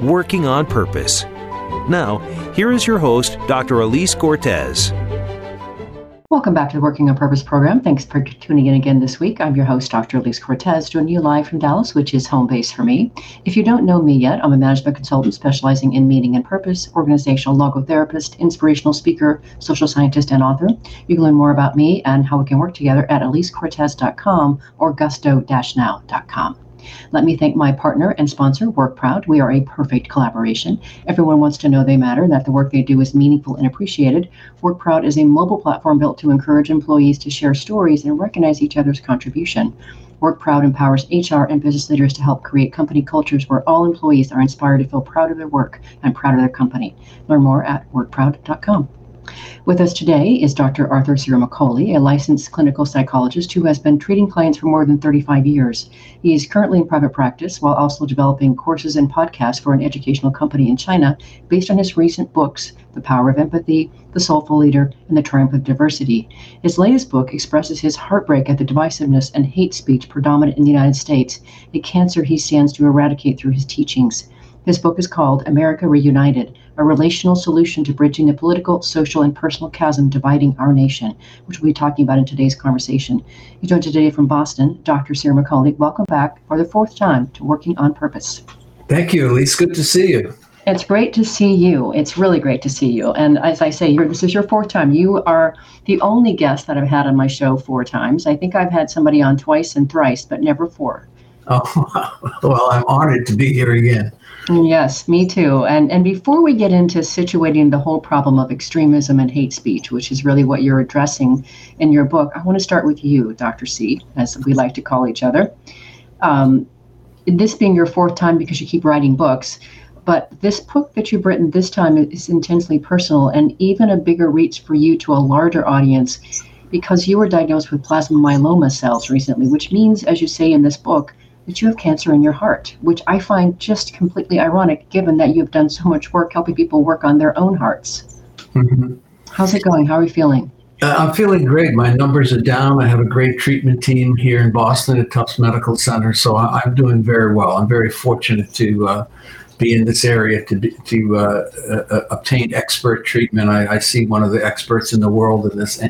working on purpose. Now, here is your host, Dr. Elise Cortes. Welcome back to the Working on Purpose program. Thanks for tuning in again this week. I'm your host, Dr. Elise Cortes, doing you live from Dallas, which is home base for me. If you don't know me yet, I'm a management consultant specializing in meaning and purpose, organizational logotherapist, inspirational speaker, social scientist, and author. You can learn more about me and how we can work together at elisecortes.com or gusto-now.com. Let me thank my partner and sponsor, WorkProud. We are a perfect collaboration. Everyone wants to know they matter and that the work they do is meaningful and appreciated. WorkProud is a mobile platform built to encourage employees to share stories and recognize each other's contribution. WorkProud empowers HR and business leaders to help create company cultures where all employees are inspired to feel proud of their work and proud of their company. Learn more at workproud.com. With us today is Dr. Arthur Ciaramicoli, a licensed clinical psychologist who has been treating clients for more than 35 years. He is currently in private practice while also developing courses and podcasts for an educational company in China based on his recent books, The Power of Empathy, The Soulful Leader, and The Triumph of Diversity. His latest book expresses his heartbreak at the divisiveness and hate speech predominant in the United States, a cancer he stands to eradicate through his teachings. His book is called America Reunited a relational solution to bridging the political, social, and personal chasm dividing our nation, which we'll be talking about in today's conversation. You joined today from Boston, Dr. Ciaramicoli. Welcome back for the fourth time to Working on Purpose. Thank you, Elise. Good to see you. It's great to see you. It's really great to see you. And as I say, this is your fourth time. You are the only guest that I've had on my show four times. I think I've had somebody on twice and thrice, but never four. Oh, well, I'm honored to be here again. Yes, me too. And and before we get into situating the whole problem of extremism and hate speech, which is really what you're addressing in your book, I want to start with you, Dr. C, as we like to call each other. Um, this being your fourth time because you keep writing books, but this book that you've written this time is intensely personal and even a bigger reach for you to a larger audience because you were diagnosed with plasma myeloma cells recently, which means, as you say in this book, that you have cancer in your heart, which I find just completely ironic given that you've done so much work helping people work on their own hearts. Mm-hmm. How's it going? How are you feeling? Uh, I'm feeling great. My numbers are down. I have a great treatment team here in Boston at Tufts Medical Center, so I, am doing very well. I'm very fortunate to uh, be in this area to to uh, uh, obtain expert treatment. I, I, see one of the experts in the world in this AL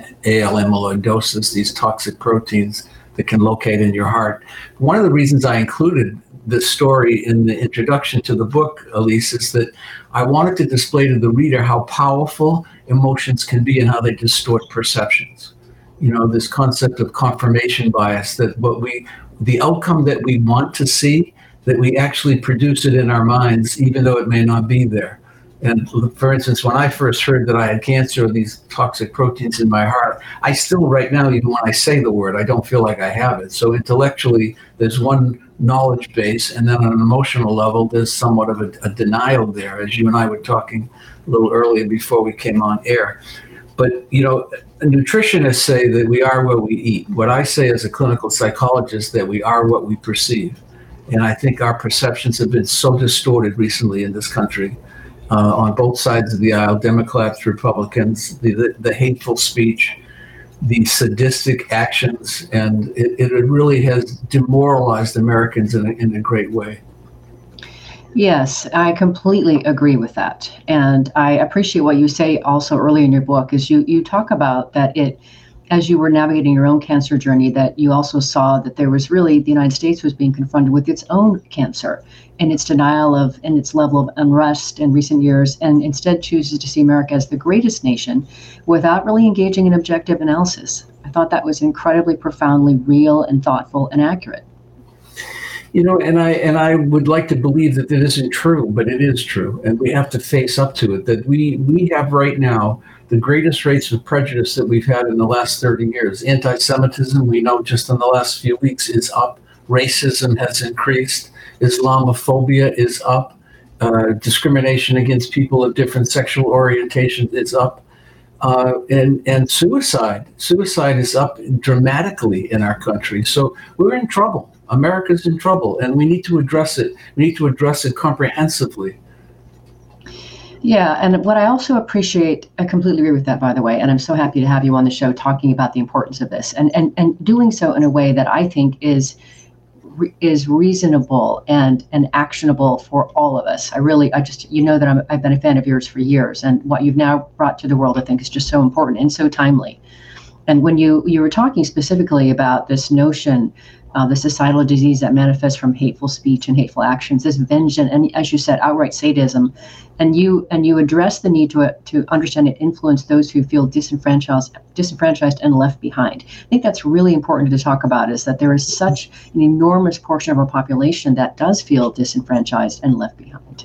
amyloidosis, these toxic proteins that can locate in your heart. One of the reasons I included this story in the introduction to the book, Elise, is that I wanted to display to the reader how powerful emotions can be and how they distort perceptions. You know, this concept of confirmation bias that what we, the outcome that we want to see, that we actually produce it in our minds, even though it may not be there. And for instance, when I first heard that I had cancer, these toxic proteins in my heart, I still, right now, even when I say the word, I don't feel like I have it. So intellectually, there's one knowledge base, and then on an emotional level, there's somewhat of a, a denial there, as you and I were talking a little earlier before we came on air. But you know, nutritionists say that we are what we eat. What I say as a clinical psychologist that we are what we perceive. And I think our perceptions have been so distorted recently in this country uh, on both sides of the aisle, Democrats, Republicans, the, the, the hateful speech, the sadistic actions, and it, it really has demoralized Americans in a, in a great way. Yes, I completely agree with that. And I appreciate what you say also early in your book is you you talk about that it as you were navigating your own cancer journey that you also saw that there was really the United States was being confronted with its own cancer and its denial of and its level of unrest in recent years and instead chooses to see America as the greatest nation without really engaging in objective analysis. I thought that was incredibly profoundly real and thoughtful and accurate. You know, and I and I would like to believe that it isn't true, but it is true, and we have to face up to it. That we we have right now the greatest rates of prejudice that we've had in the last 30 years. Anti Semitism, we know just in the last few weeks, is up. Racism has increased. Islamophobia is up. uh, discrimination against people of different sexual orientations is up. Uh, and and suicide suicide is up dramatically in our country. So we're in trouble. America's in trouble, and we need to address it. We need to address it comprehensively. Yeah, and what I also appreciate, I completely agree with that, by the way, and I'm so happy to have you on the show talking about the importance of this, and and and doing so in a way that I think is is reasonable and and actionable for all of us. I really, I just, you know that I'm, I've been a fan of yours for years, and what you've now brought to the world, I think, is just so important and so timely. And when you you were talking specifically about this notion uh, the societal disease that manifests from hateful speech and hateful actions, this vengeance, and as you said, outright sadism, and you and you address the need to to understand and influence those who feel disenfranchised, disenfranchised and left behind. I think that's really important to talk about. Is that there is such an enormous portion of our population that does feel disenfranchised and left behind.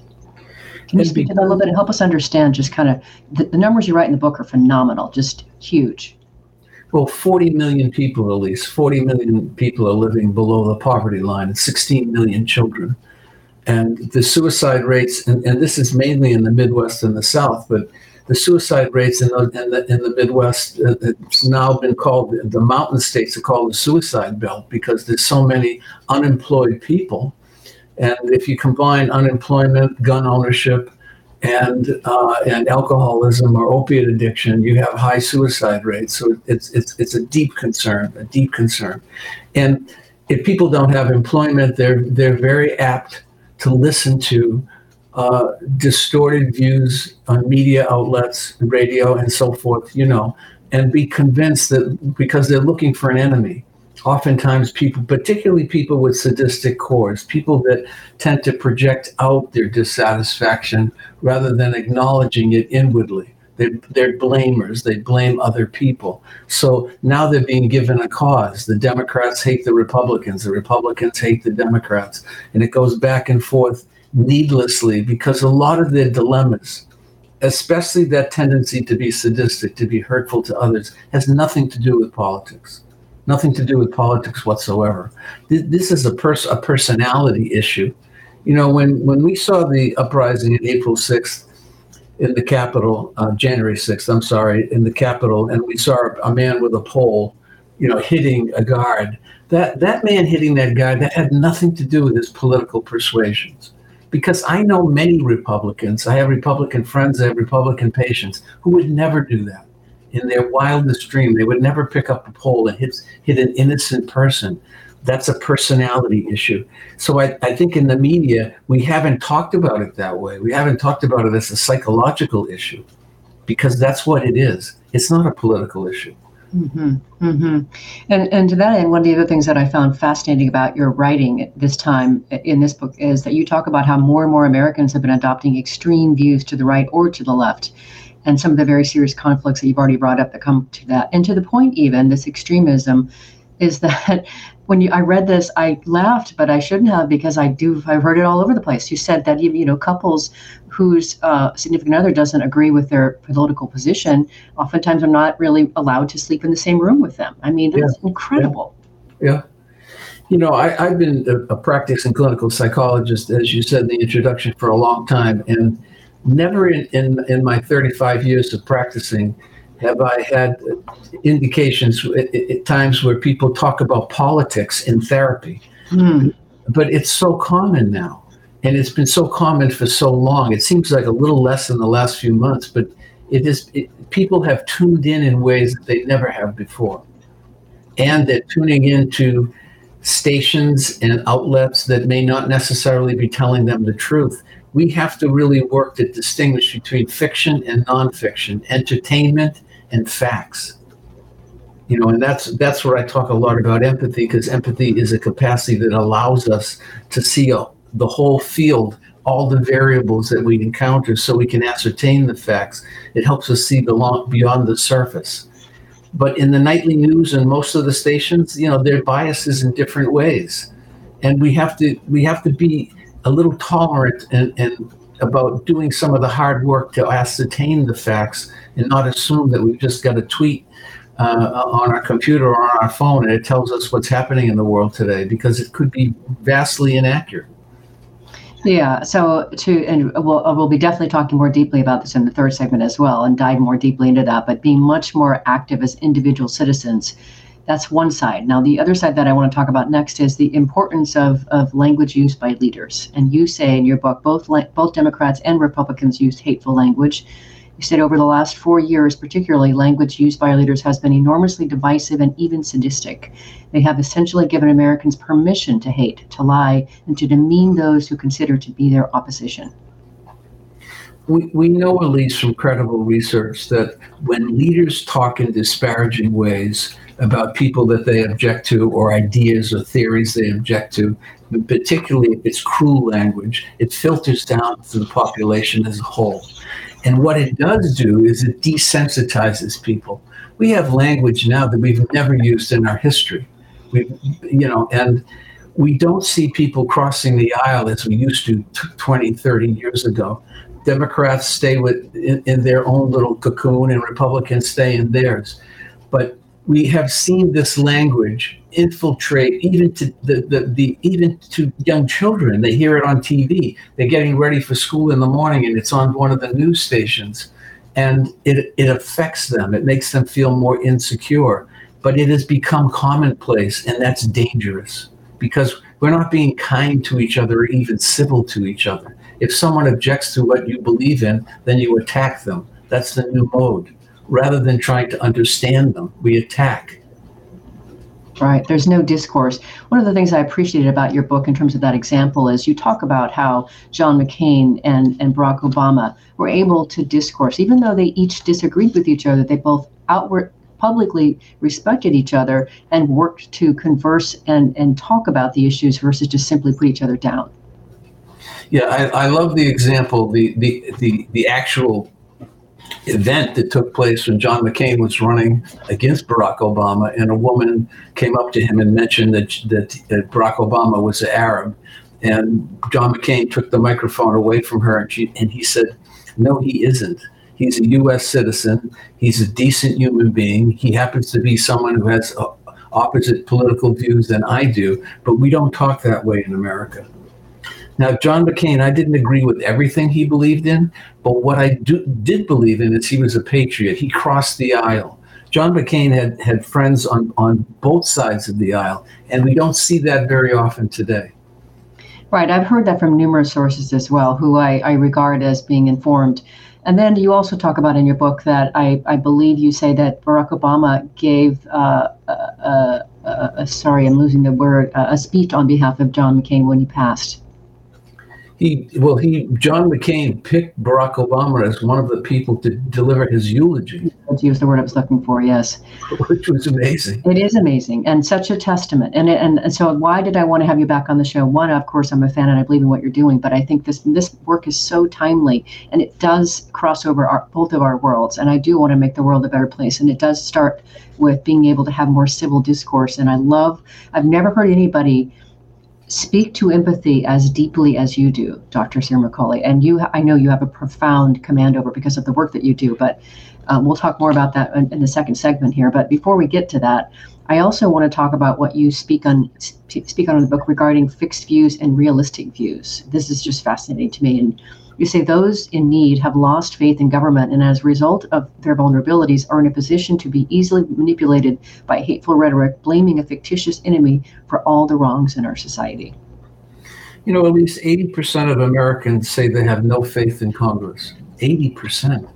Can you speak to that a little bit and help us understand just kind of the, the numbers you write in the book are phenomenal, just huge well, 40 million people at least, 40 million people are living below the poverty line, and 16 million children. And the suicide rates, and, and this is mainly in the Midwest and the South, but the suicide rates in the, in the, in the Midwest, uh, it's now been called, the mountain states are called the suicide belt because there's so many unemployed people. And if you combine unemployment, gun ownership, and uh, and alcoholism or opiate addiction, you have high suicide rates. So it's it's it's a deep concern, a deep concern. And if people don't have employment, they're they're very apt to listen to uh, distorted views on media outlets, radio, and so forth. You know, and be convinced that because they're looking for an enemy oftentimes people, particularly people with sadistic cores, people that tend to project out their dissatisfaction rather than acknowledging it inwardly. They're, they're blamers. They blame other people. So now they're being given a cause. The Democrats hate the Republicans. The Republicans hate the Democrats. And it goes back and forth needlessly because a lot of their dilemmas, especially that tendency to be sadistic, to be hurtful to others, has nothing to do with politics nothing to do with politics whatsoever. This is a pers- a personality issue. You know, when when we saw the uprising in April sixth in the Capitol, uh, January sixth, I'm sorry, in the Capitol, and we saw a man with a pole, you know, hitting a guard. That that man hitting that guy that had nothing to do with his political persuasions. Because I know many Republicans, I have Republican friends, I have Republican patients who would never do that in their wildest dream, they would never pick up a pole and hit, hit an innocent person. That's a personality issue. So I, I think in the media, we haven't talked about it that way. We haven't talked about it as a psychological issue because that's what it is. It's not a political issue. Mm-hmm, mm-hmm. And, and to that end, one of the other things that I found fascinating about your writing this time in this book is that you talk about how more and more Americans have been adopting extreme views to the right or to the left and some of the very serious conflicts that you've already brought up that come to that. And to the point, even this extremism is that when you, I read this, I laughed, but I shouldn't have because I do. I've heard it all over the place. You said that you know couples whose uh, significant other doesn't agree with their political position oftentimes are not really allowed to sleep in the same room with them. I mean, that's yeah. incredible. Yeah. yeah. You know, I, have been a, a practicing clinical psychologist, as you said in the introduction, for a long time, and never in, in, in my 35 years of practicing have I had indications at, at times where people talk about politics in therapy. Mm. But it's so common now. And it's been so common for so long. It seems like a little less in the last few months, but it is it, people have tuned in in ways that they never have before. And they're tuning into stations and outlets that may not necessarily be telling them the truth we have to really work to distinguish between fiction and nonfiction, entertainment and facts. You know, and that's that's where I talk a lot about empathy because empathy is a capacity that allows us to see a, the whole field, all the variables that we encounter, so we can ascertain the facts. It helps us see long, beyond the surface. But in the nightly news and most of the stations, you know, their biases in different ways, and we have to we have to be a little tolerant and, and about doing some of the hard work to ascertain the facts and not assume that we've just got a tweet uh, on our computer or on our phone and it tells us what's happening in the world today because it could be vastly inaccurate. Yeah. So to and we'll we'll be definitely talking more deeply about this in the third segment as well, and dive more deeply into that. But being much more active as individual citizens that's one side. Now, the other side that I want to talk about next is the importance of, of language used by leaders. And you say in your book, both both Democrats and Republicans used hateful language. You said over the last four years, particularly, language used by leaders has been enormously divisive and even sadistic. They have essentially given Americans permission to hate, to lie, and to demean those who consider to be their opposition. We, we know, at least from credible research, that when leaders talk in disparaging ways, about people that they object to or ideas or theories they object to, particularly if it's cruel language, it filters down to the population as a whole. And what it does do is it desensitizes people. We have language now that we've never used in our history. We, you know, and we don't see people crossing the aisle as we used to 20, 30 years ago. Democrats stay with in, in their own little cocoon and Republicans stay in theirs. But we have seen this language infiltrate even to the, the, the even to young children. They hear it on TV. They're getting ready for school in the morning and it's on one of the news stations. And it, it affects them. It makes them feel more insecure. But it has become commonplace, and that's dangerous because we're not being kind to each other or even civil to each other. If someone objects to what you believe in, then you attack them. That's the new mode rather than trying to understand them, we attack. Right. There's no discourse. One of the things I appreciated about your book in terms of that example is you talk about how John McCain and, and Barack Obama were able to discourse, even though they each disagreed with each other, they both outward publicly respected each other and worked to converse and, and talk about the issues versus just simply put each other down. Yeah, I, I love the example, the, the, the, the actual event that took place when John McCain was running against Barack Obama, and a woman came up to him and mentioned that, that, Barack Obama was an Arab. And John McCain took the microphone away from her, and, she, and he said, No, he isn't. He's a U.S. citizen. He's a decent human being. He happens to be someone who has uh, opposite political views than I do, but we don't talk that way in America. Now, John McCain, I didn't agree with everything he believed in, but what I do, did believe in is he was a patriot. He crossed the aisle. John McCain had, had friends on, on both sides of the aisle, and we don't see that very often today. Right. I've heard that from numerous sources as well, who I, I regard as being informed. And then you also talk about in your book that I, I believe you say that Barack Obama gave, uh, uh, uh, uh sorry, I'm losing the word, a speech on behalf of John McCain when he passed he well he John McCain picked Barack Obama as one of the people to deliver his eulogy. Let's use the word I was looking for. Yes, which was amazing. It is amazing and such a testament. And, and and so why did I want to have you back on the show? One, of course, I'm a fan and I believe in what you're doing, but I think this this work is so timely and it does cross over our, both of our worlds. And I do want to make the world a better place. And it does start with being able to have more civil discourse. And I love. I've never heard anybody speak to empathy as deeply as you do, Dr. Ciaramicoli. And you, I know you have a profound command over because of the work that you do, but um, we'll talk more about that in, in, the second segment here. But before we get to that, I also want to talk about what you speak on speak on in the book regarding fixed views and realistic views. This is just fascinating to me, and you say those in need have lost faith in government and, as a result of their vulnerabilities, are in a position to be easily manipulated by hateful rhetoric, blaming a fictitious enemy for all the wrongs in our society. You know, at least 80% of Americans say they have no faith in Congress. 80%.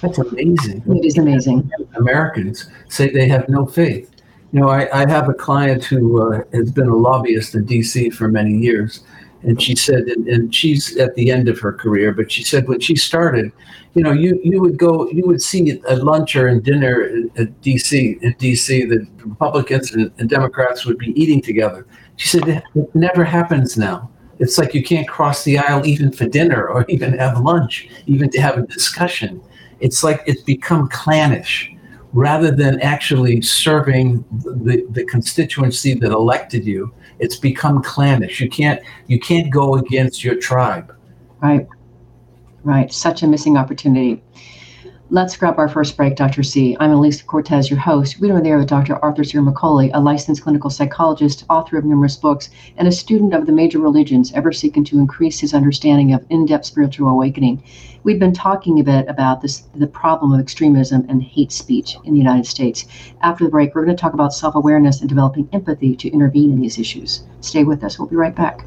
That's amazing. It is amazing. Americans say they have no faith. You know, I, I have a client who uh, has been a lobbyist in DC for many years and she said, and, she's at the end of her career, but she said when she started, you know, you you would go, you would see at lunch or in dinner at DC in DC, the Republicans and, and Democrats would be eating together. She said it never happens now. It's like you can't cross the aisle even for dinner or even have lunch, even to have a discussion. It's like it's become clannish rather than actually serving the, the constituency that elected you it's become clannish. You can't you can't go against your tribe. Right. Right. Such a missing opportunity. Let's grab our first break, Dr. C. I'm Elise Cortes, your host. We're there with Dr. Arthur Ciaramicoli, a licensed clinical psychologist, author of numerous books, and a student of the major religions, ever seeking to increase his understanding of in-depth spiritual awakening. We've been talking a bit about this, the problem of extremism and hate speech in the United States. After the break, we're going to talk about self-awareness and developing empathy to intervene in these issues. Stay with us. We'll be right back.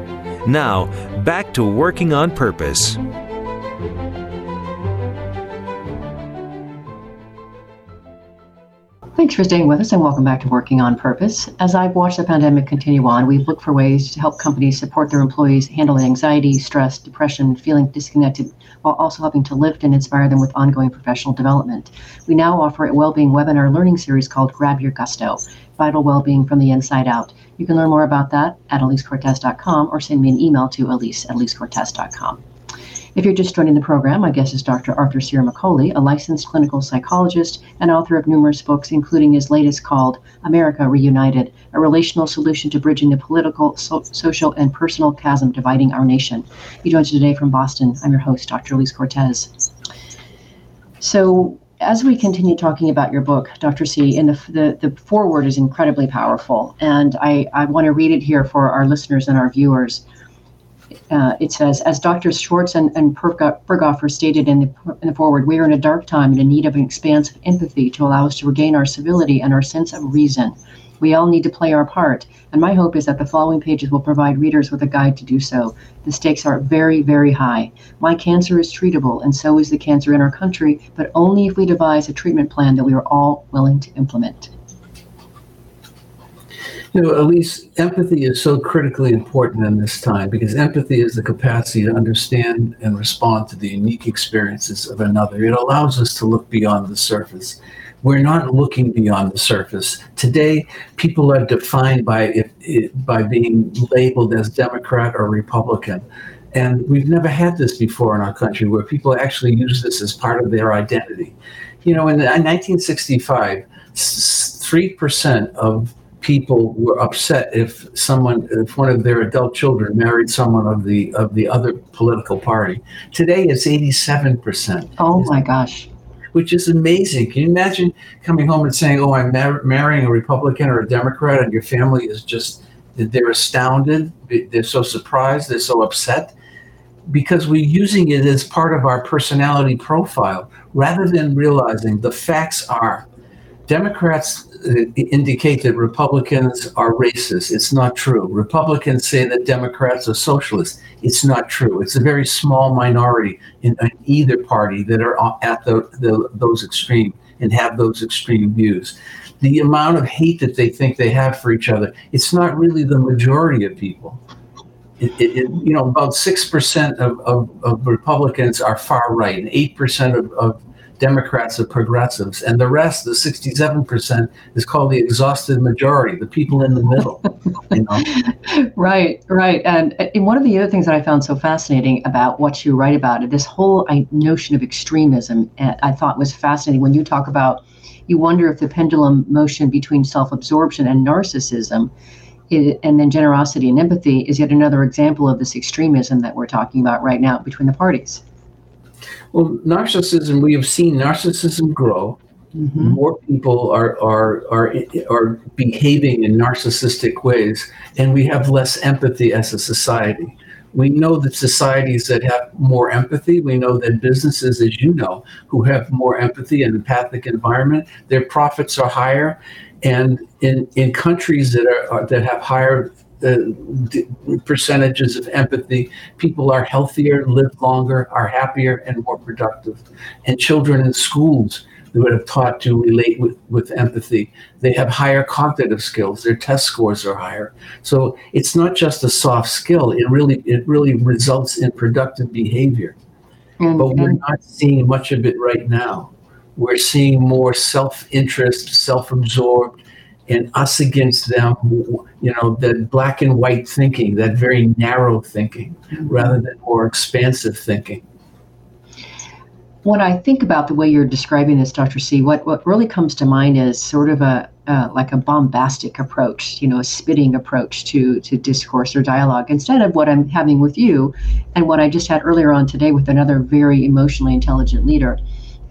Now, back to working on purpose. Thanks for staying with us and welcome back to Working on Purpose. As I've watched the pandemic continue on, we've looked for ways to help companies support their employees handle anxiety, stress, depression, feeling disconnected, while also helping to lift and inspire them with ongoing professional development. We now offer a well-being webinar learning series called Grab Your Gusto, Vital Well-Being from the Inside Out. You can learn more about that at elisecortes.com or send me an email to elise at elisecortes.com. If you're just joining the program, my guest is Dr. Arthur Ciaramicoli, a licensed clinical psychologist and author of numerous books, including his latest called America Reunited, a relational solution to bridging the political, so- social, and personal chasm dividing our nation. He joins us today from Boston. I'm your host, Dr. Elise Cortes. So, as we continue talking about your book, Dr. C, and the, the, the foreword is incredibly powerful, and I, I want to read it here for our listeners and our viewers uh, it says, as Drs. Schwartz and, and Berghofer stated in the, in the foreword, we are in a dark time and in need of an expansive empathy to allow us to regain our civility and our sense of reason. We all need to play our part, and my hope is that the following pages will provide readers with a guide to do so. The stakes are very, very high. My cancer is treatable, and so is the cancer in our country, but only if we devise a treatment plan that we are all willing to implement. You know, Elise, empathy is so critically important in this time because empathy is the capacity to understand and respond to the unique experiences of another. It allows us to look beyond the surface. We're not looking beyond the surface. Today, people are defined by by being labeled as Democrat or Republican. And we've never had this before in our country where people actually use this as part of their identity. You know, in 1965, 3% of people were upset if someone if one of their adult children married someone of the of the other political party today it's 87% oh my gosh which is amazing. Can you imagine coming home and saying oh i'm mar- marrying a republican or a democrat and your family is just they're astounded they're so surprised they're so upset because we're using it as part of our personality profile rather than realizing the facts are democrats Uh, indicate that Republicans are racist. It's not true. Republicans say that Democrats are socialists. It's not true. It's a very small minority in, in either party that are at the, the, those extreme and have those extreme views. The amount of hate that they think they have for each other, it's not really the majority of people. It, it, it, you know, about 6% of, of, of, Republicans are far right, and 8% of, of Democrats are progressives, and the rest, the 67%, is called the exhausted majority, the people in the middle. you know? Right, right. And, and one of the other things that I found so fascinating about what you write about it, this whole notion of extremism, eh, I thought was fascinating when you talk about. You wonder if the pendulum motion between self-absorption and narcissism and then generosity and empathy is yet another example of this extremism that we're talking about right now between the parties. Well, narcissism, we have seen narcissism grow. Mm-hmm. More people are, are, are, are behaving in narcissistic ways, and we have less empathy as a society. We know that societies that have more empathy, we know that businesses, as you know, who have more empathy and empathic environment, their profits are higher. And in, in countries that are that have higher d- percentages of empathy, people are healthier, live longer, are happier, and more productive. And children in schools who are taught to relate with, with empathy, they have higher cognitive skills. Their test scores are higher. So it's not just a soft skill. It really it really results in productive behavior. And, but we're not seeing much of it right now. We're seeing more self-interest, self-absorbed, and us against them, you know, that black and white thinking, that very narrow thinking, rather than more expansive thinking. When I think about the way you're describing this, Dr. C, what, what really comes to mind is sort of a uh, like a bombastic approach, you know, a spitting approach to to discourse or dialogue, instead of what I'm having with you, and what I just had earlier on today with another very emotionally intelligent leader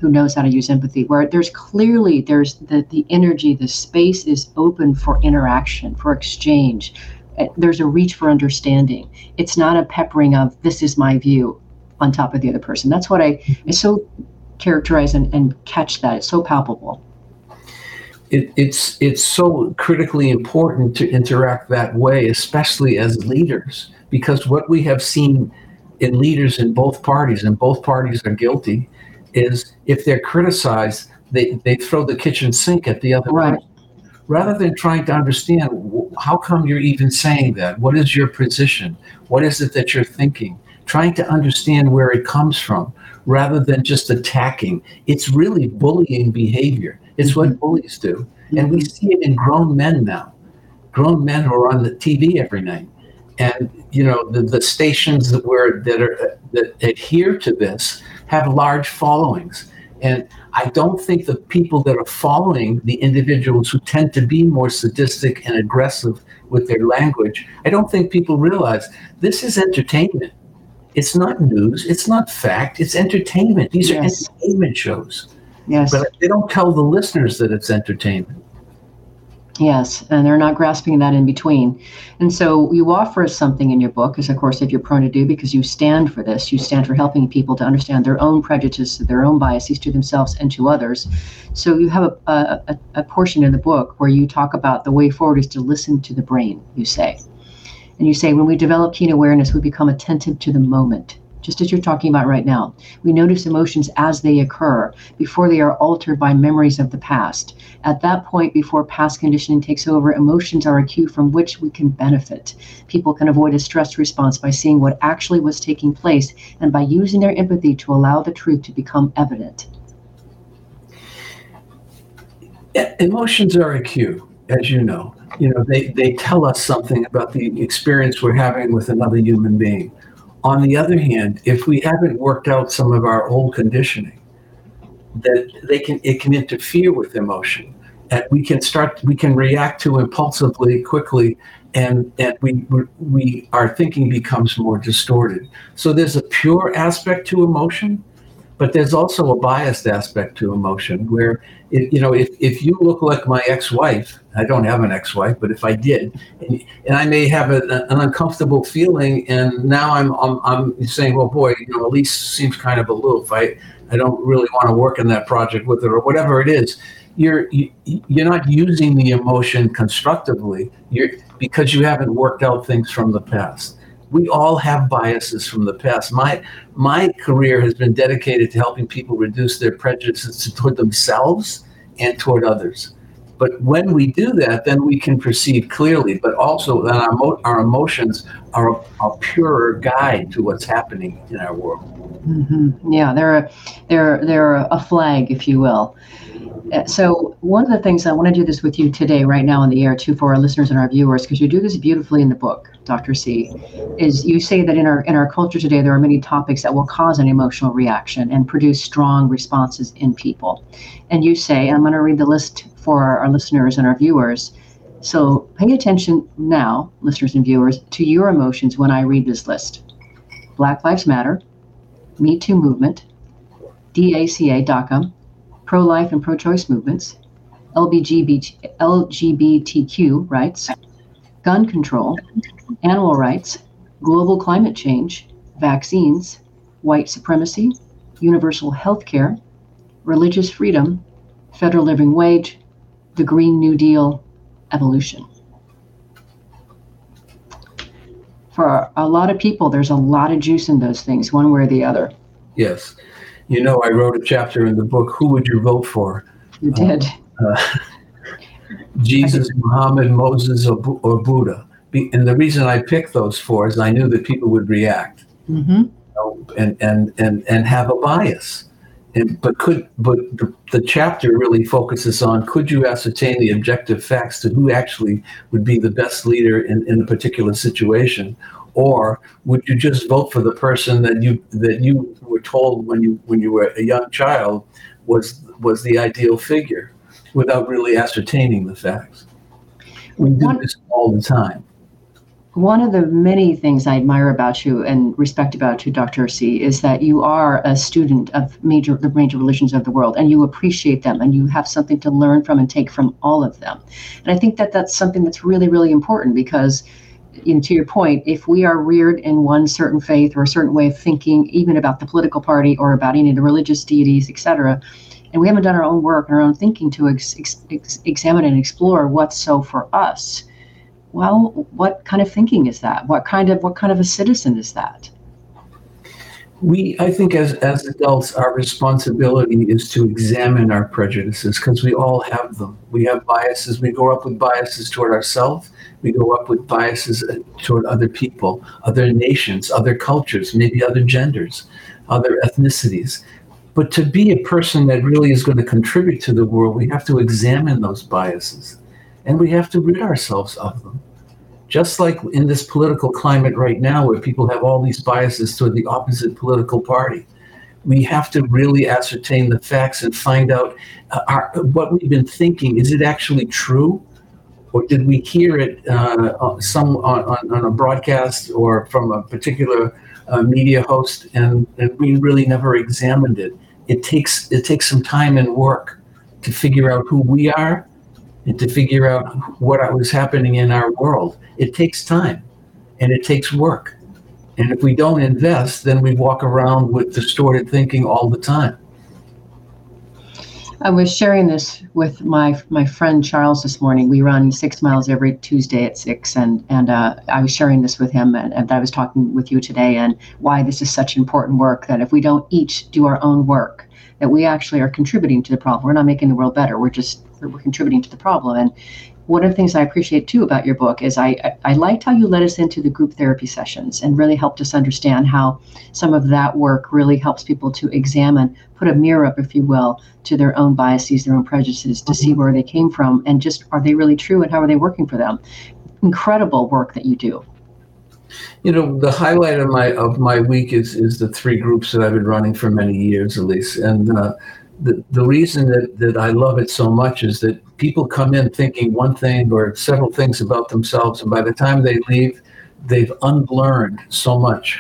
who knows how to use empathy where there's clearly there's the, the energy the space is open for interaction for exchange. Eh, there's a reach for understanding. It's not a peppering of this is my view on top of the other person. That's what i mm-hmm. So characterize and, and catch that. It's so palpable. It, it's it's so critically important to interact that way especially as leaders because what we have seen in leaders in both parties and both parties are guilty is if they're criticized, they, they throw the kitchen sink at the other right. person. Rather than trying to understand how come you're even saying that? What is your position? What is it that you're thinking? Trying to understand where it comes from rather than just attacking. It's really bullying behavior. It's mm-hmm. what bullies do. Mm-hmm. And we mm-hmm. see it in grown men now. Grown men who are on the TV every night. And you know, the, the stations that were that are that adhere to this have large followings. And I don't think the people that are following the individuals who tend to be more sadistic and aggressive with their language, I don't think people realize this is entertainment. It's not news. It's not fact. It's entertainment. These yes. are entertainment shows. Yes. But they don't tell the listeners that it's entertainment. Yes, and they're not grasping that in between. And so you offer us something in your book, as of course, if you're prone to do, because you stand for this. You stand for helping people to understand their own prejudices, their own biases to themselves and to others. So you have a, a, a portion in the book where you talk about the way forward is to listen to the brain, you say. And you say, when we develop keen awareness, we become attentive to the moment just as you're talking about right now. We notice emotions as they occur before they are altered by memories of the past. At that point, before past conditioning takes over, emotions are a cue from which we can benefit. People can avoid a stress response by seeing what actually was taking place and by using their empathy to allow the truth to become evident. Emotions are a cue, as you know. You know, they, they tell us something about the experience we're having with another human being on the other hand, if we haven't worked out some of our old conditioning, that they can it can interfere with emotion, and we can start we can react to impulsively quickly, and and we we our thinking becomes more distorted. So there's a pure aspect to emotion, but there's also a biased aspect to emotion where if, you know if, if you look like my ex-wife i don't have an ex-wife but if i did and, and i may have a, an uncomfortable feeling and now I'm, I'm i'm saying well boy you know elise seems kind of aloof. I i don't really want to work in that project with her or whatever it is you're you, you're not using the emotion constructively. You're because you haven't worked out things from the past we all have biases from the past. My my career has been dedicated to helping people reduce their prejudices toward themselves and toward others. But when we do that, then we can perceive clearly. But also, then our, our emotions are a, a purer guide to what's happening in our world. Mm-hmm. Yeah, they're a, they're they're a flag, if you will. Uh, so one of the things I want to do this with you today, right now on the air, too, for our listeners and our viewers, because you do this beautifully in the book, Dr. C, is you say that in our in our culture today there are many topics that will cause an emotional reaction and produce strong responses in people. And you say, I'm going to read the list for our, our listeners and our viewers. So pay attention now, listeners and viewers, to your emotions when I read this list. Black Lives Matter, Me Too Movement, DACA, DACA, pro life and pro choice movements, LGBT, LGBTQ rights, gun control, animal rights, global climate change, vaccines, white supremacy, universal health care, religious freedom, federal living wage, the Green New Deal, evolution. for a lot of people, there's a lot of juice in those things, one way or the other. Yes. You know, I wrote a chapter in the book, Who Would You Vote For? You did. Uh, Jesus, Muhammad, Moses, or, or, Buddha. And the reason I picked those four is I knew that people would react mm-hmm. you know, and, and, and, and have a bias. And, but could but the, the chapter really focuses on could you ascertain the objective facts to who actually would be the best leader in, in a particular situation or would you just vote for the person that you that you were told when you when you were a young child was was the ideal figure without really ascertaining the facts. We do this all the time. One of the many things I admire about you and respect about you, Dr. C, is that you are a student of major the major religions of the world, and you appreciate them, and you have something to learn from and take from all of them. And I think that that's something that's really, really important because, know, to your point, if we are reared in one certain faith or a certain way of thinking, even about the political party or about any of the religious deities, etc., and we haven't done our own work and our own thinking to ex- ex- examine and explore what's so for us well what kind of thinking is that? What kind of what kind of a citizen is that? We i think as as adults our responsibility is to examine our prejudices because we all have them. We have biases. We grow up with biases toward ourselves we grow up with biases uh, toward other people other nations other cultures maybe other genders other ethnicities but to be a person that really is going to contribute to the world, we have to examine those biases and we have to rid ourselves of them. Just like in this political climate right now, where people have all these biases toward the opposite political party, we have to really ascertain the facts and find out uh, our, what we've been thinking. Is it actually true? Or did we hear it uh, some on, on, on, a broadcast or from a particular uh, media host, and, and we really never examined it. It takes it takes some time and work to figure out who we are and to figure out what was happening in our world. It takes time and it takes work. And if we don't invest, then we walk around with distorted thinking all the time. I was sharing this with my my friend Charles this morning. We run six miles every Tuesday at six, and and uh, I was sharing this with him, and, and I was talking with you today, and why this is such important work. That if we don't each do our own work, that we actually are contributing to the problem. We're not making the world better. We're just we're contributing to the problem. And one of the things I appreciate too about your book is I, I liked how you led us into the group therapy sessions and really helped us understand how some of that work really helps people to examine, put a mirror up, if you will, to their own biases, their own prejudices, to see where they came from and just are they really true and how are they working for them. Incredible work that you do. You know, the highlight of my of my week is is the three groups that I've been running for many years, at least, and uh, the, the reason that, that I love it so much is that people come in thinking one thing or several things about themselves, and by the time they leave, they've unlearned so much.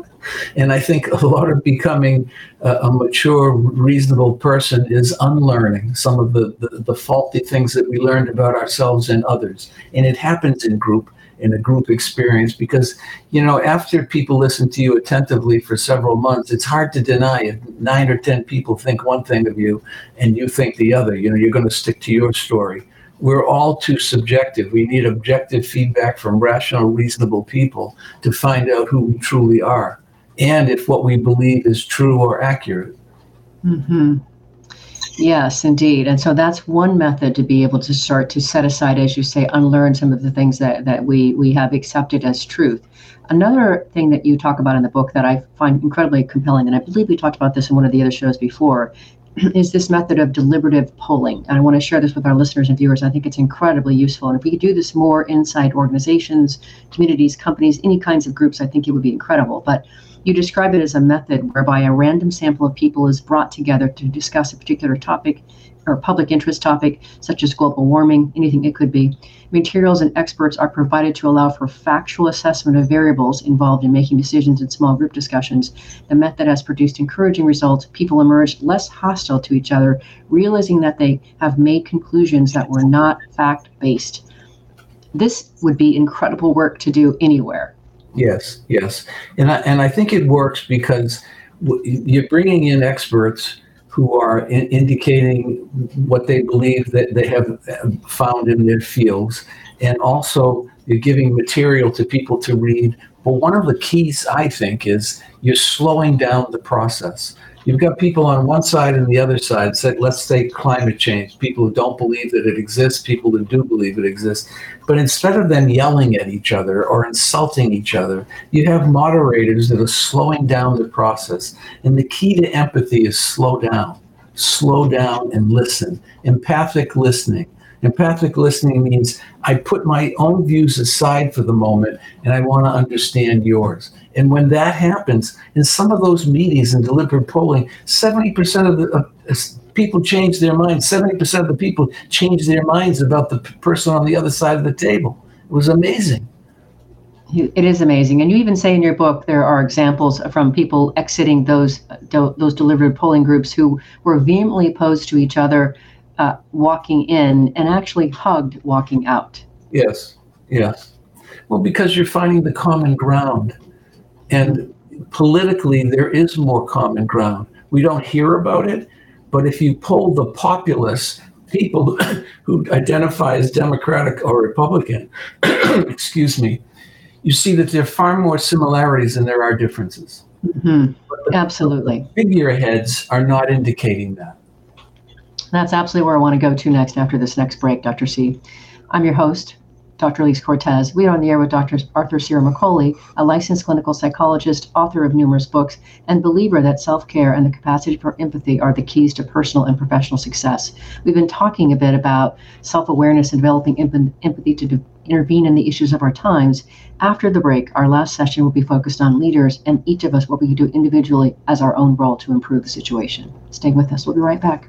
and I think a lot of becoming a, a, mature, reasonable person is unlearning some of the, the, the faulty things that we learned about ourselves and others. And it happens in group in a group experience because you know after people listen to you attentively for several months it's hard to deny if nine or ten people think one thing of you and you think the other. You know you're going to stick to your story. We're all too subjective. We need objective feedback from rational reasonable people to find out who we truly are and if what we believe is true or accurate. Mm-hmm. Yes, indeed. And so that's one method to be able to start to set aside, as you say, unlearn some of the things that, that we, we have accepted as truth. Another thing that you talk about in the book that I find incredibly compelling, and I believe we talked about this in one of the other shows before, is this method of deliberative polling. And I want to share this with our listeners and viewers. I think it's incredibly useful. And if we could do this more inside organizations, communities, companies, any kinds of groups, I think it would be incredible. But you describe it as a method whereby a random sample of people is brought together to discuss a particular topic or public interest topic, such as global warming, anything it could be. Materials and experts are provided to allow for factual assessment of variables involved in making decisions in small group discussions. The method has produced encouraging results. People emerge less hostile to each other, realizing that they have made conclusions that were not fact based. This would be incredible work to do anywhere. Yes, yes, and I, and I think it works because you're bringing in experts who are in indicating what they believe that they have um, found in their fields, and also you're giving material to people to read But one of the keys, I think, is you're slowing down the process. You've got people on one side and the other side, say, let's say climate change, people who don't believe that it exists, people who do believe it exists. But instead of them yelling at each other or insulting each other, you have moderators that are slowing down the process. And the key to empathy is slow down, slow down and listen, empathic listening. Empathic listening means I put my own views aside for the moment and I want to understand yours. And when that happens, in some of those meetings and deliberate polling, 70% of the uh, people change their minds. 70% of the people change their minds about the person on the other side of the table. It was amazing. It is amazing, and you even say in your book there are examples from people exiting those those deliberate polling groups who were vehemently opposed to each other uh, walking in and actually hugged walking out. Yes, yes. Well, because you're finding the common ground. And politically, there is more common ground. We don't hear about it, but if you poll the populace, people who identify as Democratic or Republican, excuse me, you see that there are far more similarities than there are differences. Mm-hmm. Absolutely. figureheads are not indicating that. That's absolutely where I want to go to next after this next break, Dr. C. I'm your host, Dr. Elise Cortes. We are on the air with Dr. Arthur Ciaramicoli, a licensed clinical psychologist, author of numerous books, and believer that self care and the capacity for empathy are the keys to personal and professional success. We've been talking a bit about self awareness and developing emp- empathy to de- intervene in the issues of our times. After the break, our last session will be focused on leaders and each of us what we can do individually as our own role to improve the situation. Stay with us. We'll be right back.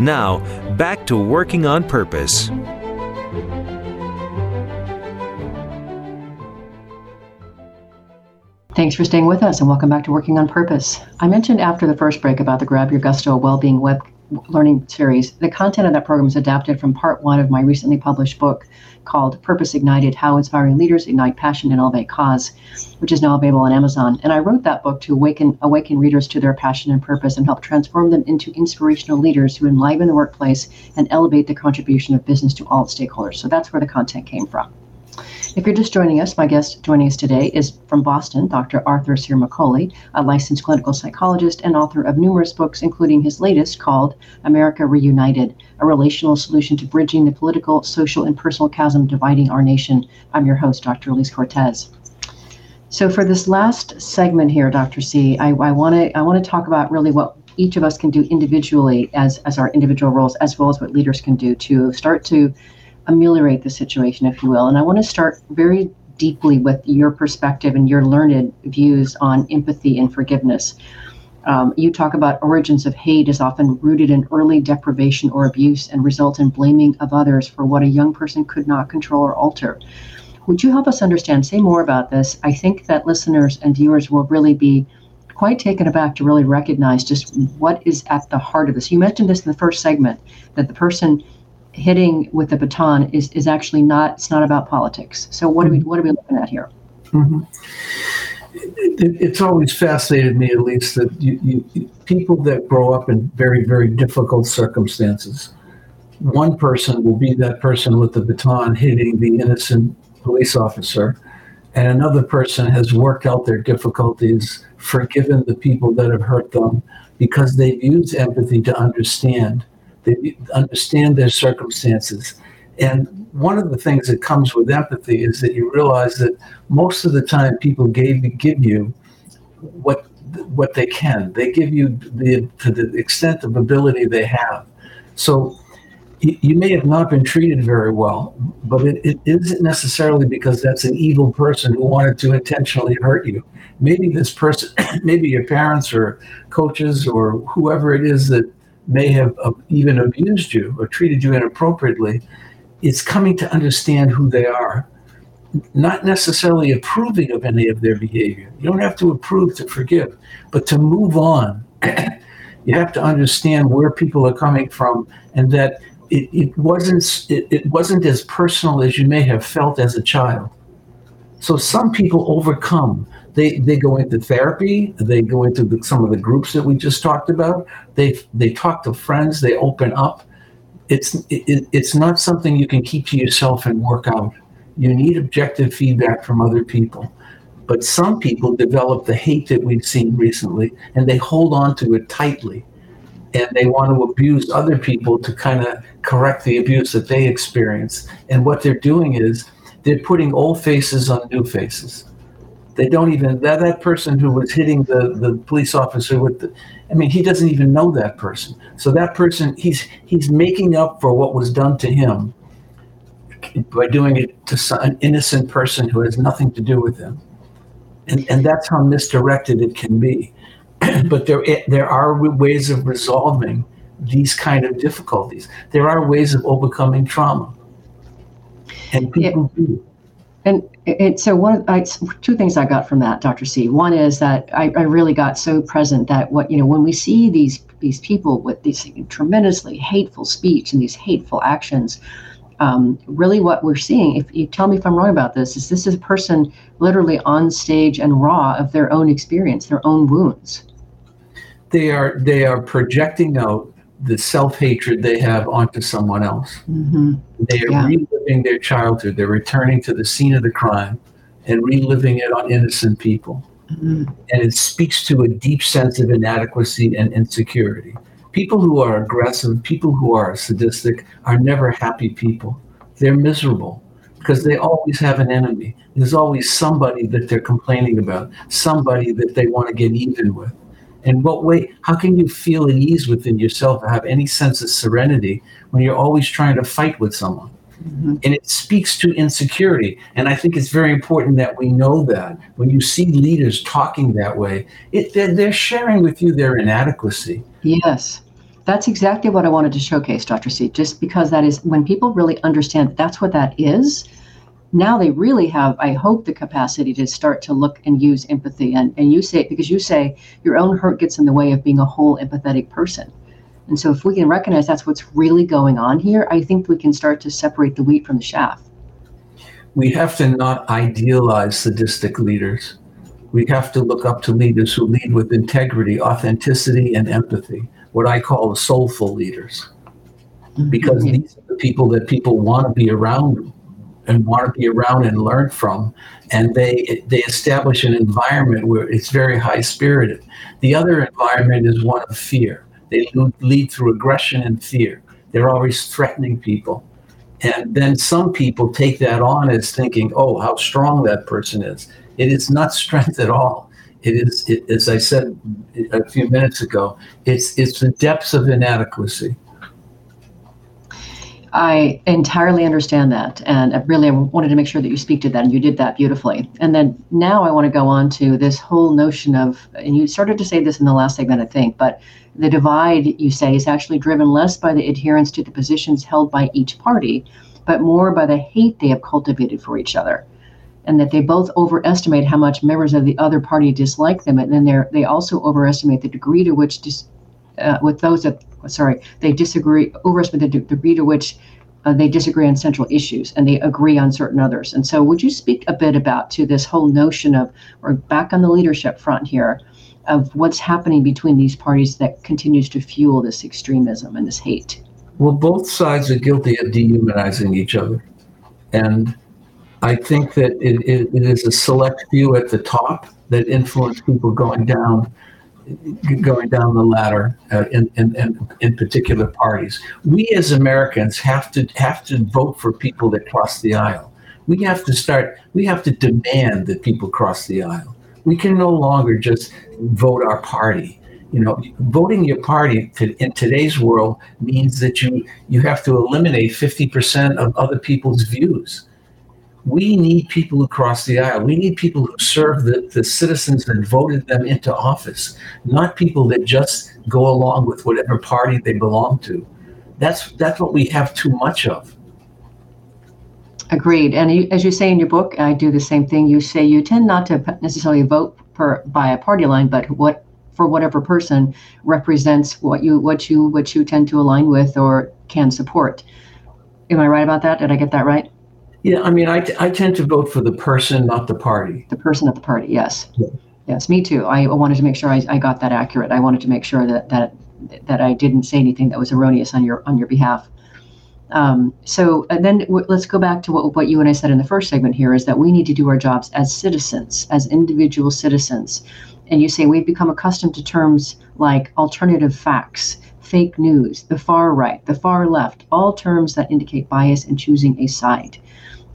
Now, back to working on purpose. Thanks for staying with us and welcome back to Working on Purpose. I mentioned after the first break about the Grab Your Gusto Wellbeing Web Learning Series. The content of that program is adapted from part one of my recently published book, called Purpose Ignited How Inspiring Leaders Ignite Passion and Elevate Cause, which is now available on Amazon. And I wrote that book to awaken, awaken readers to their passion and purpose and help transform them into inspirational leaders who enliven the workplace and elevate the contribution of business to all stakeholders. So that's where the content came from. If you're just joining us, my guest joining us today is from Boston, Dr. Arthur Ciaramicoli, a licensed clinical psychologist and author of numerous books, including his latest called America Reunited A Relational Solution to Bridging the Political, Social, and Personal Chasm Dividing Our Nation. I'm your host, Dr. Elise Cortes. So, for this last segment here, Dr. C, I want to I want to talk about really what each of us can do individually as as our individual roles, as well as what leaders can do to start to ameliorate the situation, if you will. And I want to start very deeply with your perspective and your learned views on empathy and forgiveness. Um, you talk about origins of hate is often rooted in early deprivation or abuse and result in blaming of others for what a young person could not control or alter. Would you help us understand? Say more about this. I think that listeners and viewers will really be quite taken aback to really recognize just what is at the heart of this. You mentioned this in the first segment that the person hitting with the baton is is actually not it's not about politics. So what are we what are we looking at here? Mm-hmm. It, it's always fascinated me, at least, that you, you, people that grow up in very very difficult circumstances. One person will be that person with the baton hitting the innocent police officer, and another person has worked out their difficulties, forgiven the people that have hurt them, because they've used empathy to understand they understand their circumstances. And one of the things that comes with empathy is that you realize that most of the time people gave, give you what what they can. They give you the to the extent of ability they have. So you may have not been treated very well, but it, it isn't necessarily because that's an evil person who wanted to intentionally hurt you. Maybe this person, maybe your parents or coaches or whoever it is that may have uh, even abused you or treated you inappropriately, it's coming to understand who they are, not necessarily approving of any of their behavior. You don't have to approve to forgive, but to move on. you have to understand where people are coming from and that it, it wasn't it, it wasn't as personal as you may have felt as a child. So some people overcome. They they go into therapy. They go into the, some of the groups that we just talked about. They they talk to friends. They open up. It's it, it's not something you can keep to yourself and work out. You need objective feedback from other people. But some people develop the hate that we've seen recently, and they hold on to it tightly and they want to abuse other people to kind of correct the abuse that they experience. And what they're doing is they're putting old faces on new faces. They don't even that that person who was hitting the, the police officer with the I mean he doesn't even know that person. So that person he's he's making up for what was done to him by doing it to an innocent person who has nothing to do with him. And and that's how misdirected it can be. but there there are ways of resolving these kind of difficulties. There are ways of overcoming trauma, and people yeah. do. And it, so one, I, two things I got from that, Dr. C. One is that I, I, really got so present that what you know when we see these these people with these tremendously hateful speech and these hateful actions, um, really what we're seeing. If you tell me if I'm wrong about this, is this is a person literally on stage and raw of their own experience, their own wounds they are they are projecting out the self-hatred they have onto someone else. Mm-hmm. They are yeah. Reliving their childhood. They're returning to the scene of the crime and reliving it on innocent people. Mm-hmm. And it speaks to a deep sense of inadequacy and insecurity. People who are aggressive, people who are sadistic, are never happy people. They're miserable because they always have an enemy. There's always somebody that they're complaining about, somebody that they want to get even with. In what way? How can you feel at ease within yourself or have any sense of serenity when you're always trying to fight with someone? Mm-hmm. And it speaks to insecurity. And I think it's very important that we know that when you see leaders talking that way, it, they're, they're sharing with you their inadequacy. Yes. That's exactly what I wanted to showcase, Dr. C, just because that is when people really understand that's what that is, now they really have, I hope, the capacity to start to look and use empathy. And, and you say, because you say your own hurt gets in the way of being a whole empathetic person. And so if we can recognize that's what's really going on here, I think we can start to separate the wheat from the chaff. We have to not idealize sadistic leaders. We have to look up to leaders who lead with integrity, authenticity, and empathy, what I call soulful leaders. Because mm-hmm. these are the people that people want to be around and want to be around and learn from. And they they establish an environment where it's very high spirited. The other environment is one of fear. They lead through aggression and fear. They're always threatening people. And then some people take that on as thinking, oh, how strong that person is. It is not strength at all. It is, it, as I said a few minutes ago, it's, it's the depths of inadequacy. I entirely understand that. And really, I wanted to make sure that you speak to that, and you did that beautifully. And then now I want to go on to this whole notion of, and you started to say this in the last segment, I think, but the divide, you say, is actually driven less by the adherence to the positions held by each party, but more by the hate they have cultivated for each other. And that they both overestimate how much members of the other party dislike them, and then they they also overestimate the degree to which dis, uh, with those that sorry, they disagree, overestimate the degree to which uh, they disagree on central issues and they agree on certain others. And so, would you speak a bit about to this whole notion of, or back on the leadership front here, of what's happening between these parties that continues to fuel this extremism and this hate? Well, both sides are guilty of dehumanizing each other. And I think that it, it, it is a select few at the top that influence people going down going down the ladder uh, in, in, in, in, particular parties. We as Americans have to have to vote for people that cross the aisle. We have to start. We have to demand that people cross the aisle. We can no longer just vote our party. You know, voting your party to, in today's world means that you you have to eliminate 50% of other people's views. We need people across the aisle. We need people who serve the, the citizens that voted them into office, not people that just go along with whatever party they belong to. That's that's what we have too much of. Agreed. And as you say in your book, I do the same thing. You say you tend not to necessarily vote per by a party line, but what for whatever person represents what you what you what you tend to align with or can support. Am I right about that? Did I get that right? Yeah, I mean, I, I tend to vote for the person, not the party. The person, not the party. Yes. Yeah. Yes, me too. I wanted to make sure I, I got that accurate. I wanted to make sure that that that I didn't say anything that was erroneous on your on your behalf. Um, so then w- let's go back to what, what you and I said in the first segment here is that we need to do our jobs as citizens, as individual citizens. And you say we've become accustomed to terms like alternative facts, fake news, the far right, the far left, all terms that indicate bias and choosing a side.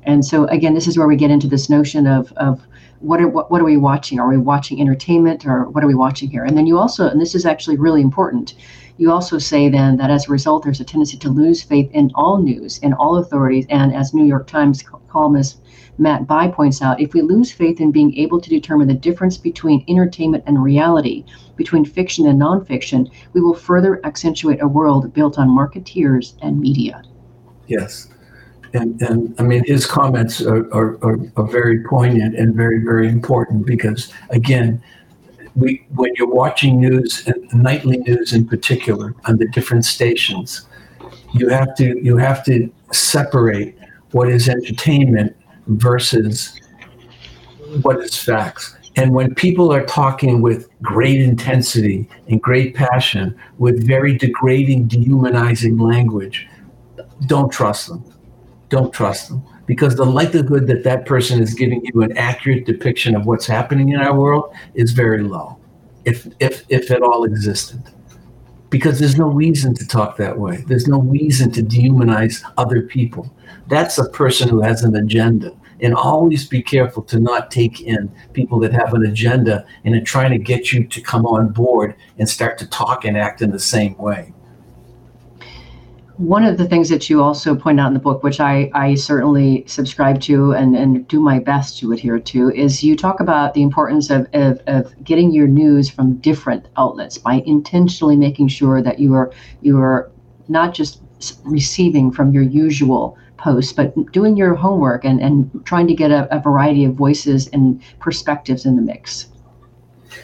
And so again, this is where we get into this notion of, of what are what, what are we watching? Are we watching entertainment or what are we watching here? And then you also, and this is actually really important, you also say then that as a result, there's a tendency to lose faith in all news, in all authorities, and as New York Times columnist Matt Bai points out, if we lose faith in being able to determine the difference between entertainment and reality, between fiction and nonfiction, we will further accentuate a world built on marketeers and media. Yes. And, and I mean, his comments are, are, are, very poignant and very, very important because, again, we, when you're watching news, nightly news in particular, on the different stations, you have to you have to separate what is entertainment versus what is facts. And when people are talking with great intensity and great passion, with very degrading, dehumanizing language, don't trust them. Don't trust them. Because the likelihood that that person is giving you an accurate depiction of what's happening in our world is very low, if, if, if at all existed. Because there's no reason to talk that way. There's no reason to dehumanize other people. That's a person who has an agenda. And always be careful to not take in people that have an agenda and are trying to get you to come on board and start to talk and act in the same way. One of the things that you also point out in the book, which I, I certainly subscribe to and, and do my best to adhere to, is you talk about the importance of, of, of getting your news from different outlets by intentionally making sure that you are you are not just receiving from your usual posts, but doing your homework and, and trying to get a, a variety of voices and perspectives in the mix.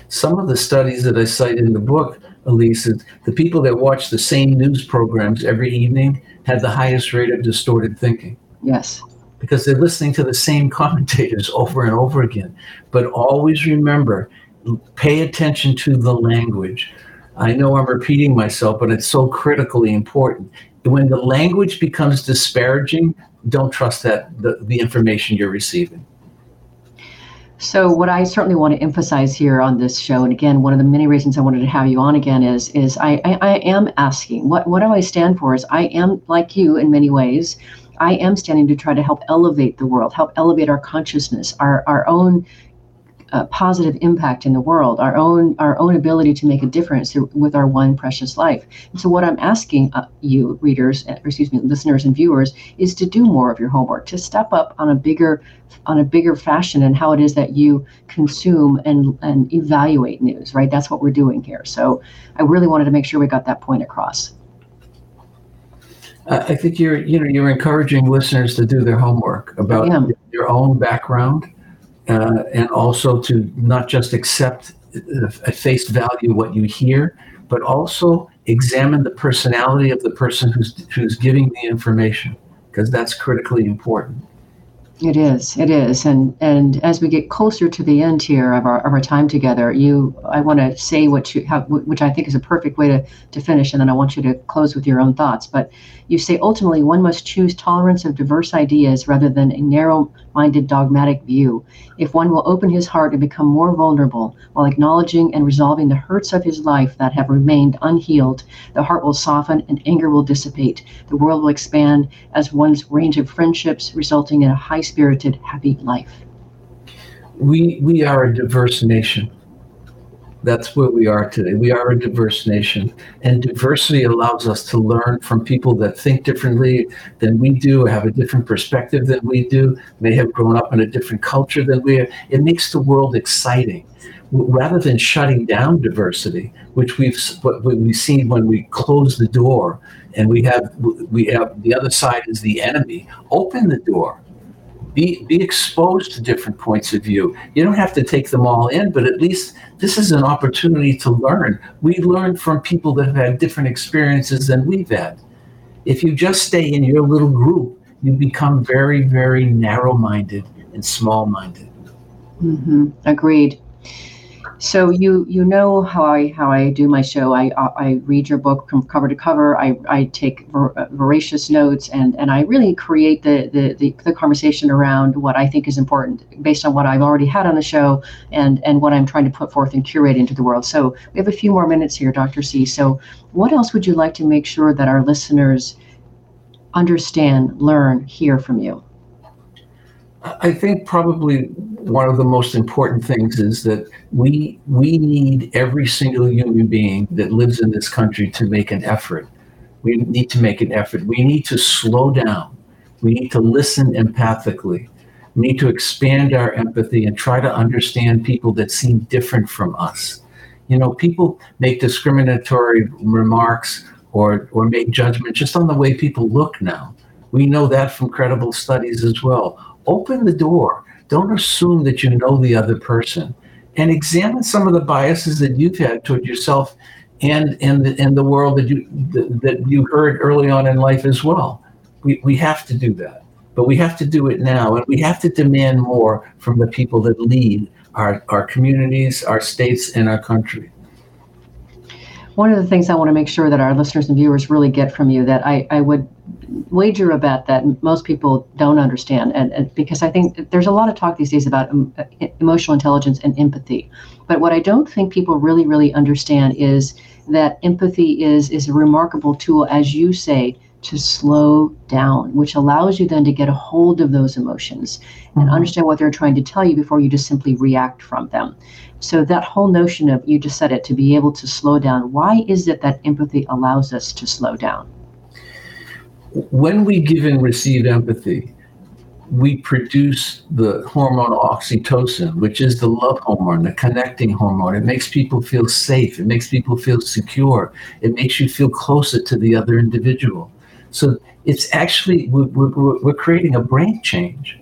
Some of the studies that I cite in the book, Elise, the people that watch the same news programs every evening have the highest rate of distorted thinking. Yes. Because they're listening to the same commentators over and over again. But always remember, pay attention to the language. I know I'm repeating myself, but it's so critically important when the language becomes disparaging, don't trust that the, the information you're receiving. So, what I certainly want to emphasize here on this show, and again, one of the many reasons I wanted to have you on again is, is I, I, I am asking, what, what do I stand for? Is I am like you in many ways. I am standing to try to help elevate the world, help elevate our consciousness, our, our own uh, positive impact in the world, our own our own ability to make a difference with our one precious life. And so, what I'm asking uh, you, readers, uh, excuse me, listeners and viewers, is to do more of your homework, to step up on a bigger on a bigger fashion and how it is that you consume and and evaluate news. Right, that's what we're doing here. So, I really wanted to make sure we got that point across. I think you're, you know, you're encouraging listeners to do their homework about their own background, uh, and also to not just accept at face value what you hear, but also examine the personality of the person who's who's giving the information, because that's critically important. It is. It is. And and as we get closer to the end here of our of our time together, you I want to say what you have, which I think is a perfect way to to finish, and then I want you to close with your own thoughts. But you say ultimately one must choose tolerance of diverse ideas rather than a narrow-minded dogmatic view. If one will open his heart and become more vulnerable while acknowledging and resolving the hurts of his life that have remained unhealed, the heart will soften and anger will dissipate. The world will expand as one's range of friendships, resulting in a high spirited, happy life. We, we are a diverse nation. That's where we are today. We are a diverse nation, and diversity allows us to learn from people that think differently than we do, have a different perspective than we do, may have grown up in a different culture than we have. It makes the world exciting. Rather than shutting down diversity, which we've what we've seen when we close the door and we have we have the other side is the enemy. Open the door be be exposed to different points of view. You don't have to take them all in, but at least this is an opportunity to learn. We learn from people that have had different experiences than we've had. If you just stay in your little group, you become very, very narrow-minded and small-minded. Mm-hmm. Agreed. So you you know how I how I do my show. I uh, I read your book from cover to cover. I, I take ver, uh, voracious notes and and I really create the, the, the the conversation around what I think is important based on what I've already had on the show and and what I'm trying to put forth and curate into the world. So we have a few more minutes here, Dr. C. So what else would you like to make sure that our listeners understand, learn, hear from you? I think probably one of the most important things is that we we need every single human being that lives in this country to make an effort. We need to make an effort. We need to slow down. We need to listen empathically. We need to expand our empathy and try to understand people that seem different from us. You know, people make discriminatory remarks or or make judgment just on the way people look now. We know that from credible studies as well open the door. Don't assume that you know the other person and examine some of the biases that you've had toward yourself and and the, the world that you that you heard early on in life as well. We, we have to do that, but we have to do it now, and we have to demand more from the people that lead our, our communities, our states, and our country. One of the things I want to make sure that our listeners and viewers really get from you that I, I would wager a bet that most people don't understand, and, and, because I think there's a lot of talk these days about um, emotional intelligence and empathy. But what I don't think people really, really understand is that empathy is is a remarkable tool, as you say, to slow down, which allows you then to get a hold of those emotions and mm-hmm. understand what they're trying to tell you before you just simply react from them. So that whole notion of you just said it to be able to slow down. Why is it that empathy allows us to slow down? When we give and receive empathy, we produce the hormone oxytocin, which is the love hormone, the connecting hormone. It makes people feel safe. It makes people feel secure. It makes you feel closer to the other individual. So it's actually, we're, we're, we're creating a brain change.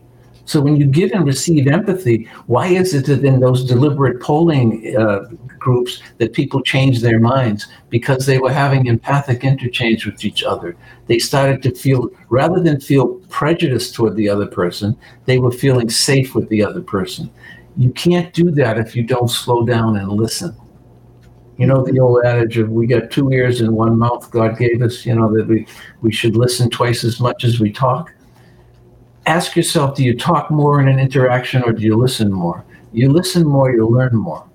So when you give and receive empathy, why is it that in those deliberate polling uh, groups that people changed their minds? Because they were having empathic interchange with each other. They started to feel, rather than feel prejudice toward the other person, they were feeling safe with the other person. You can't do that if you don't slow down and listen. You know the old adage of we got two ears and one mouth God gave us, you know, that we, we should listen twice as much as we talk ask yourself do you talk more in an interaction or do you listen more? You listen more, you learn more.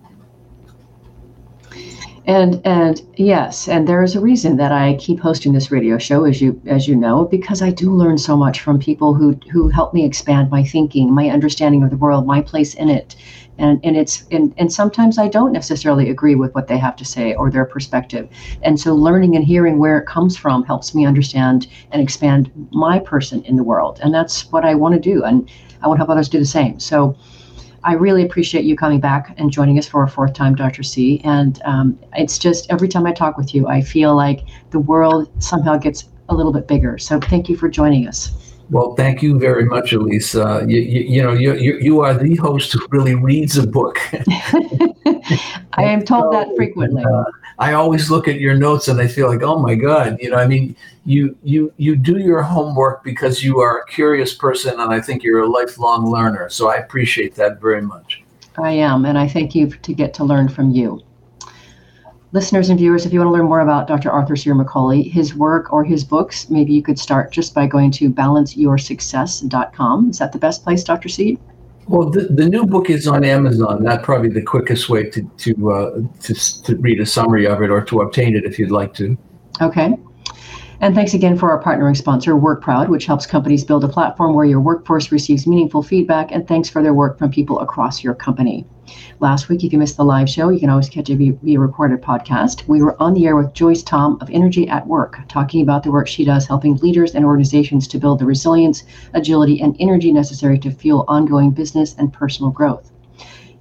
And and yes, and there is a reason that I keep hosting this radio show, as you as you know, because I do learn so much from people who who help me expand my thinking, my understanding of the world, my place in it, and and it's and, and sometimes i don't necessarily agree with what they have to say or their perspective and so learning and hearing where it comes from helps me understand and expand my person in the world and that's what i want to do and i want to help others do the same so I really appreciate you coming back and joining us for a fourth time, Dr. C. And um, it's just every time I talk with you, I feel like the world somehow gets a little bit bigger. So thank you for joining us. Well, thank you very much, Elise. Uh, you, you, you, know, you, you, you are the host who really reads a book. I am told so, that frequently. Uh, I always look at your notes and I feel like, oh my God, you know, I mean, you you you do your homework because you are a curious person, and I think you're a lifelong learner. So I appreciate that very much. I am, and I thank you to get to learn from you listeners and viewers, if you want to learn more about Dr. Arthur Ciaramicoli, his work or his books, maybe you could start just by going to balanceyoursuccess.com. Is that the best place, Dr. C? Well, the, the new book is on Amazon. That's probably the quickest way to to, uh, to to read a summary of it or to obtain it if you'd like to. Okay. And thanks again for our partnering sponsor, WorkProud, which helps companies build a platform where your workforce receives meaningful feedback and thanks for their work from people across your company. Last week, if you missed the live show, you can always catch it via recorded podcast. We were on the air with Joyce Tom of Energy at Work, talking about the work she does helping leaders and organizations to build the resilience, agility, and energy necessary to fuel ongoing business and personal growth.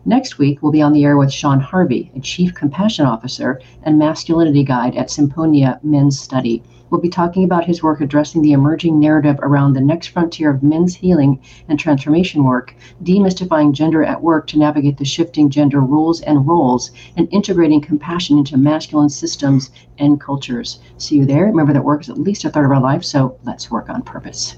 Next week, we'll be on the air with Sean Harvey, a Chief Compassion Officer and Masculinity Guide at Symponia Men's Study. We'll be talking about his work addressing the emerging narrative around the next frontier of men's healing and transformation work, demystifying gender at work to navigate the shifting gender rules and roles, and integrating compassion into masculine systems and cultures. See you there. Remember that work is at least a third of our life, so let's work on purpose.